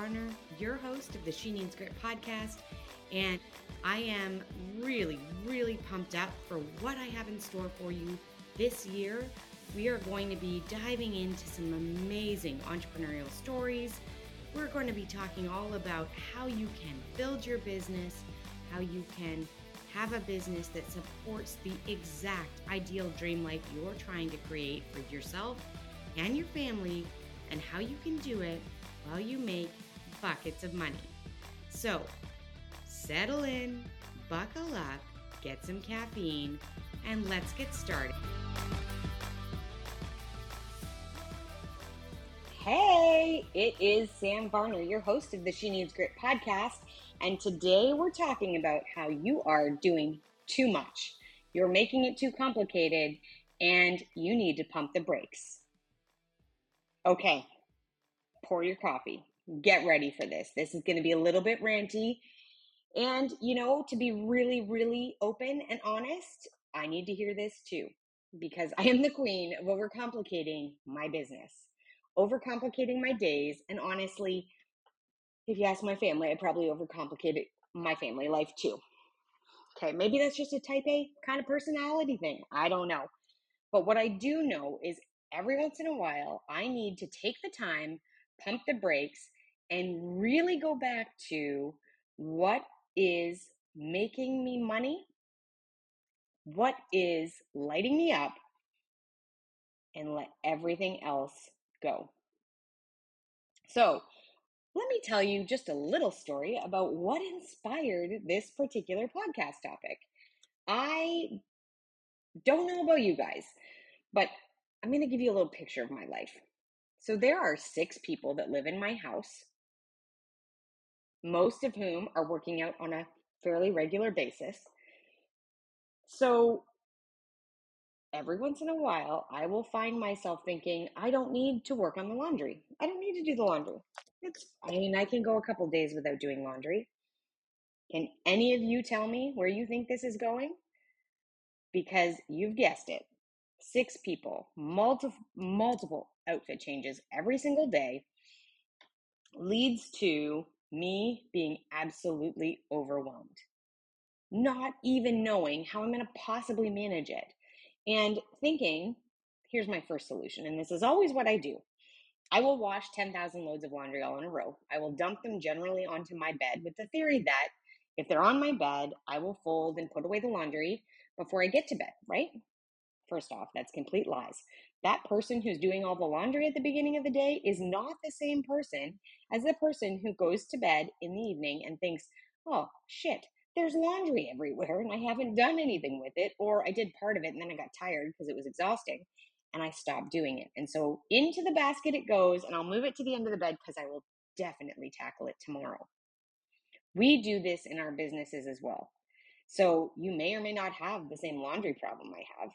Varner, your host of the She Needs Grit podcast, and I am really, really pumped up for what I have in store for you this year. We are going to be diving into some amazing entrepreneurial stories. We're going to be talking all about how you can build your business, how you can have a business that supports the exact ideal dream life you're trying to create for yourself and your family, and how you can do it while you make buckets of money. So, settle in, buckle up, get some caffeine, and let's get started. Hey, it is Sam Varner, your host of the She Needs Grit podcast. And today we're talking about how you are doing too much. You're making it too complicated and you need to pump the brakes. Okay, pour your coffee. Get ready for this. This is going to be a little bit ranty. And, you know, to be really, really open and honest, I need to hear this too, because I am the queen of overcomplicating my business, overcomplicating my days. And honestly, if you ask my family, I probably overcomplicated my family life too. Okay, maybe that's just a type A kind of personality thing. I don't know. But what I do know is every once in a while, I need to take the time, pump the brakes, and really go back to what is making me money, what is lighting me up, and let everything else go. So, let me tell you just a little story about what inspired this particular podcast topic. I don't know about you guys, but I'm going to give you a little picture of my life. So there are six people that live in my house, most of whom are working out on a fairly regular basis. So every once in a while, I will find myself thinking, I don't need to work on the laundry. I don't need to do the laundry. It's, I mean, I can go a couple days without doing laundry. Can any of you tell me where you think this is going? Because you've guessed it. Six people, multiple multiple outfit changes every single day leads to me being absolutely overwhelmed. Not even knowing how I'm going to possibly manage it. And thinking, here's my first solution. And this is always what I do I will wash 10,000 loads of laundry all in a row. I will dump them generally onto my bed with the theory that if they're on my bed, I will fold and put away the laundry before I get to bed, right? First off, that's complete lies. That person who's doing all the laundry at the beginning of the day is not the same person as the person who goes to bed in the evening and thinks, oh, shit, there's laundry everywhere and I haven't done anything with it, or I did part of it and then I got tired because it was exhausting and I stopped doing it. And so into the basket it goes, and I'll move it to the end of the bed because I will definitely tackle it tomorrow. We do this in our businesses as well. So you may or may not have the same laundry problem I have,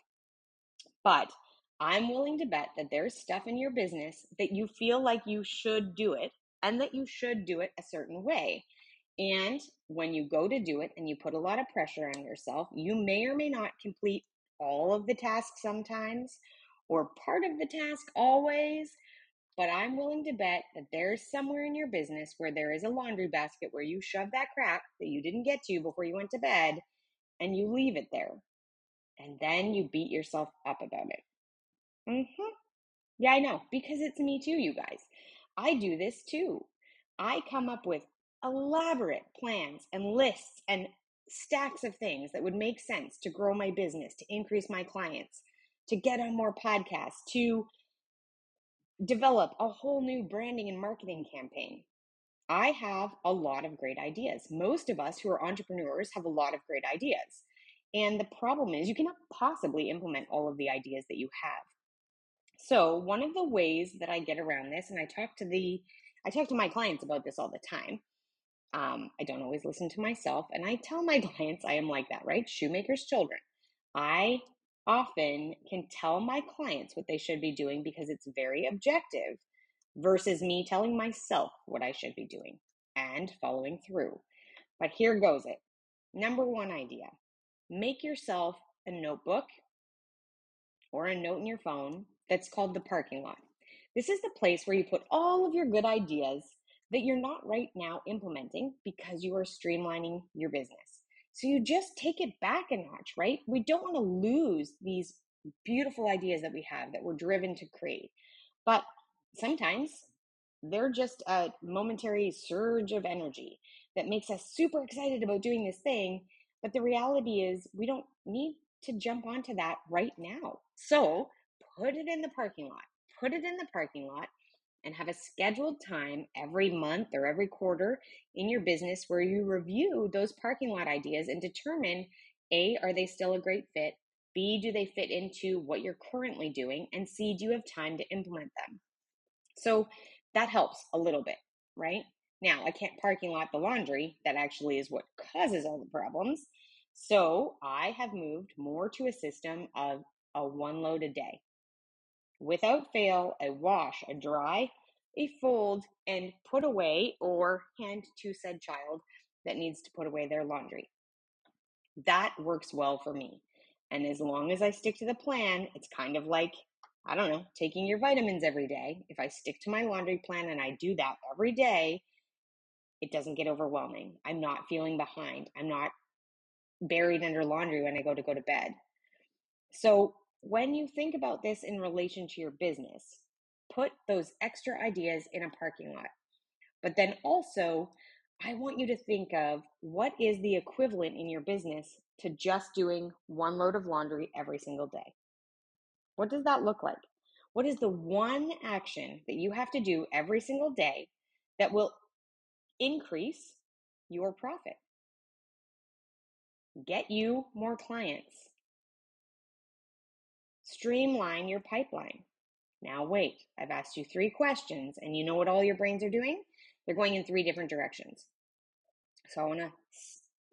but I'm willing to bet that there's stuff in your business that you feel like you should do it and that you should do it a certain way. And when you go to do it and you put a lot of pressure on yourself, you may or may not complete all of the tasks sometimes, or part of the task always, but I'm willing to bet that there's somewhere in your business where there is a laundry basket where you shove that crap that you didn't get to before you went to bed and you leave it there. And then you beat yourself up about it. Mm-hmm. Yeah, I know, because it's me too, you guys. I do this too. I come up with elaborate plans and lists and stacks of things that would make sense to grow my business, to increase my clients, to get on more podcasts, to develop a whole new branding and marketing campaign. I have a lot of great ideas. Most of us who are entrepreneurs have a lot of great ideas. And the problem is, you cannot possibly implement all of the ideas that you have. So, one of the ways that I get around this, and I talk to the, I talk to my clients about this all the time. Um, I don't always listen to myself, and I tell my clients I am like that, right? Shoemaker's children. I often can tell my clients what they should be doing because it's very objective versus me telling myself what I should be doing and following through. But here goes it. Number one idea make yourself a notebook or a note in your phone that's called the parking lot. This is the place where you put all of your good ideas that you're not right now implementing because you are streamlining your business. So you just take it back a notch, right? We don't want to lose these beautiful ideas that we have that we're driven to create. But sometimes they're just a momentary surge of energy that makes us super excited about doing this thing. But the reality is, we don't need to jump onto that right now. So put it in the parking lot, put it in the parking lot, and have a scheduled time every month or every quarter in your business where you review those parking lot ideas and determine A, are they still a great fit? B, do they fit into what you're currently doing? And C, do you have time to implement them? So that helps a little bit, right? Now, I can't parking lot the laundry. That actually is what causes all the problems. So I have moved more to a system of a one load a day. Without fail, a wash, a dry, a fold, and put away or hand to said child that needs to put away their laundry. That works well for me. And as long as I stick to the plan, it's kind of like, I don't know, taking your vitamins every day. If I stick to my laundry plan and I do that every day, it doesn't get overwhelming. I'm not feeling behind. I'm not buried under laundry when I go to go to bed. So, when you think about this in relation to your business, put those extra ideas in a parking lot. But then also, I want you to think of what is the equivalent in your business to just doing one load of laundry every single day. What does that look like? What is the one action that you have to do every single day that will increase your profit? Get you more clients. Streamline your pipeline. Now, wait, I've asked you three questions, and you know what all your brains are doing? They're going in three different directions. So I want to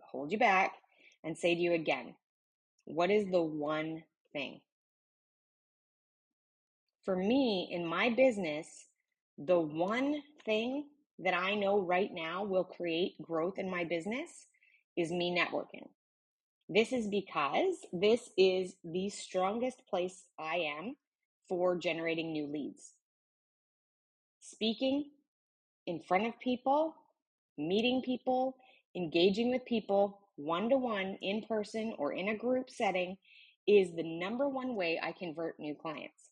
hold you back and say to you again what is the one thing? For me, in my business, the one thing that I know right now will create growth in my business is me networking. This is because this is the strongest place I am for generating new leads. Speaking in front of people, meeting people, engaging with people one to one, in person, or in a group setting is the number one way I convert new clients.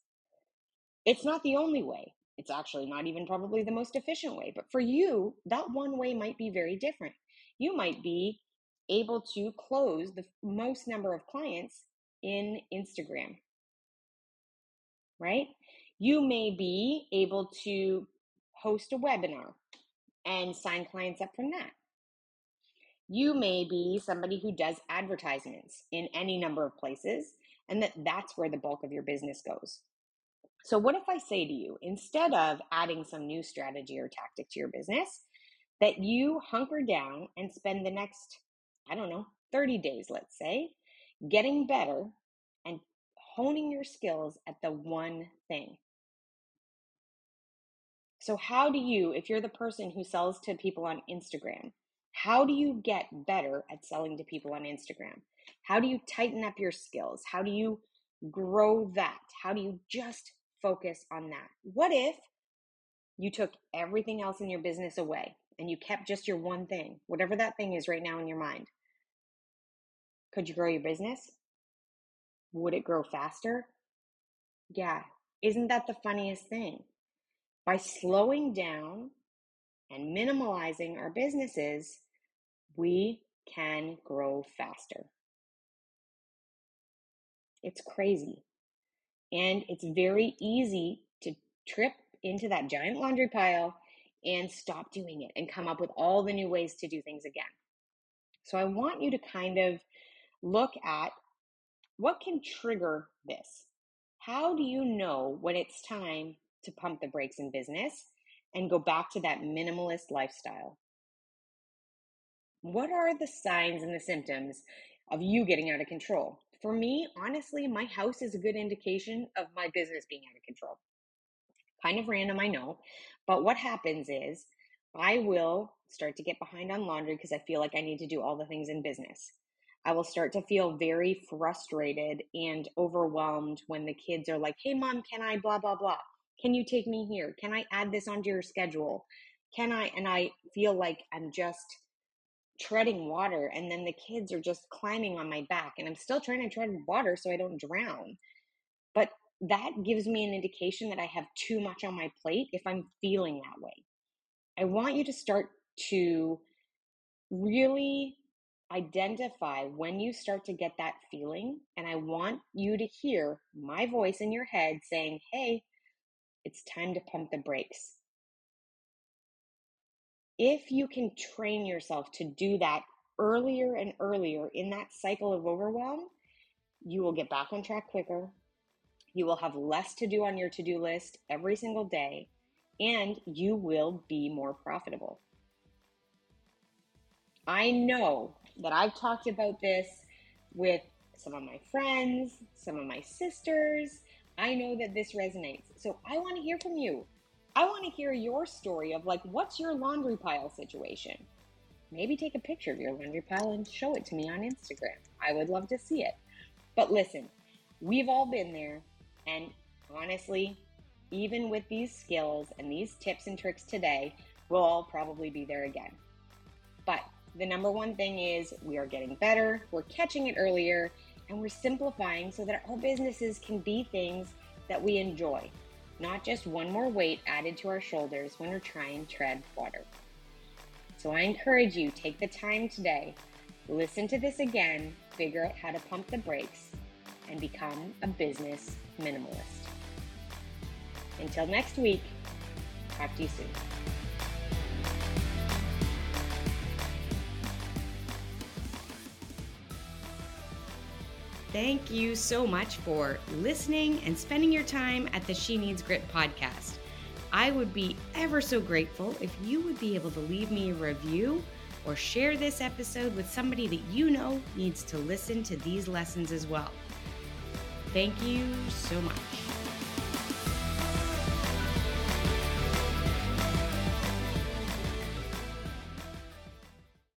It's not the only way. It's actually not even probably the most efficient way. But for you, that one way might be very different. You might be able to close the most number of clients in Instagram, right? You may be able to host a webinar and sign clients up from that. You may be somebody who does advertisements in any number of places, and that that's where the bulk of your business goes. So, what if I say to you, instead of adding some new strategy or tactic to your business, that you hunker down and spend the next, I don't know, 30 days, let's say, getting better and honing your skills at the one thing? So, how do you, if you're the person who sells to people on Instagram, how do you get better at selling to people on Instagram? How do you tighten up your skills? How do you grow that? How do you just focus on that? What if you took everything else in your business away and you kept just your one thing, whatever that thing is right now in your mind? Could you grow your business? Would it grow faster? Yeah. Isn't that the funniest thing? By slowing down and minimalizing our businesses, we can grow faster. It's crazy. And it's very easy to trip into that giant laundry pile and stop doing it and come up with all the new ways to do things again. So I want you to kind of look at what can trigger this. How do you know when it's time to pump the brakes in business and go back to that minimalist lifestyle? What are the signs and the symptoms of you getting out of control? For me, honestly, my house is a good indication of my business being out of control. Kind of random, I know. But what happens is I will start to get behind on laundry because I feel like I need to do all the things in business. I will start to feel very frustrated and overwhelmed when the kids are like, hey, mom, can I blah, blah, blah? Can you take me here? Can I add this onto your schedule? Can I? And I feel like I'm just treading water and then the kids are just climbing on my back and I'm still trying to tread water so I don't drown. But that gives me an indication that I have too much on my plate if I'm feeling that way. I want you to start to really identify when you start to get that feeling. And I want you to hear my voice in your head saying, hey, it's time to pump the brakes. If you can train yourself to do that earlier and earlier in that cycle of overwhelm, you will get back on track quicker. You will have less to do on your to do list every single day, and you will be more profitable. I know that I've talked about this with some of my friends, some of my sisters. I know that this resonates. So I want to hear from you. I want to hear your story of like, what's your laundry pile situation? Maybe take a picture of your laundry pile and show it to me on Instagram. I would love to see it. But listen, we've all been there. And honestly, even with these skills and these tips and tricks today, we'll all probably be there again. But the number one thing is we are getting better, we're catching it earlier, and we're simplifying so that our businesses can be things that we enjoy, not just one more weight added to our shoulders when we're trying to tread water. So I encourage you take the time today, listen to this again, figure out how to pump the brakes, and become a business minimalist. Until next week, talk to you soon. Thank you so much for listening and spending your time at the She Needs Grit podcast. I would be ever so grateful if you would be able to leave me a review or share this episode with somebody that you know needs to listen to these lessons as well. Thank you so much.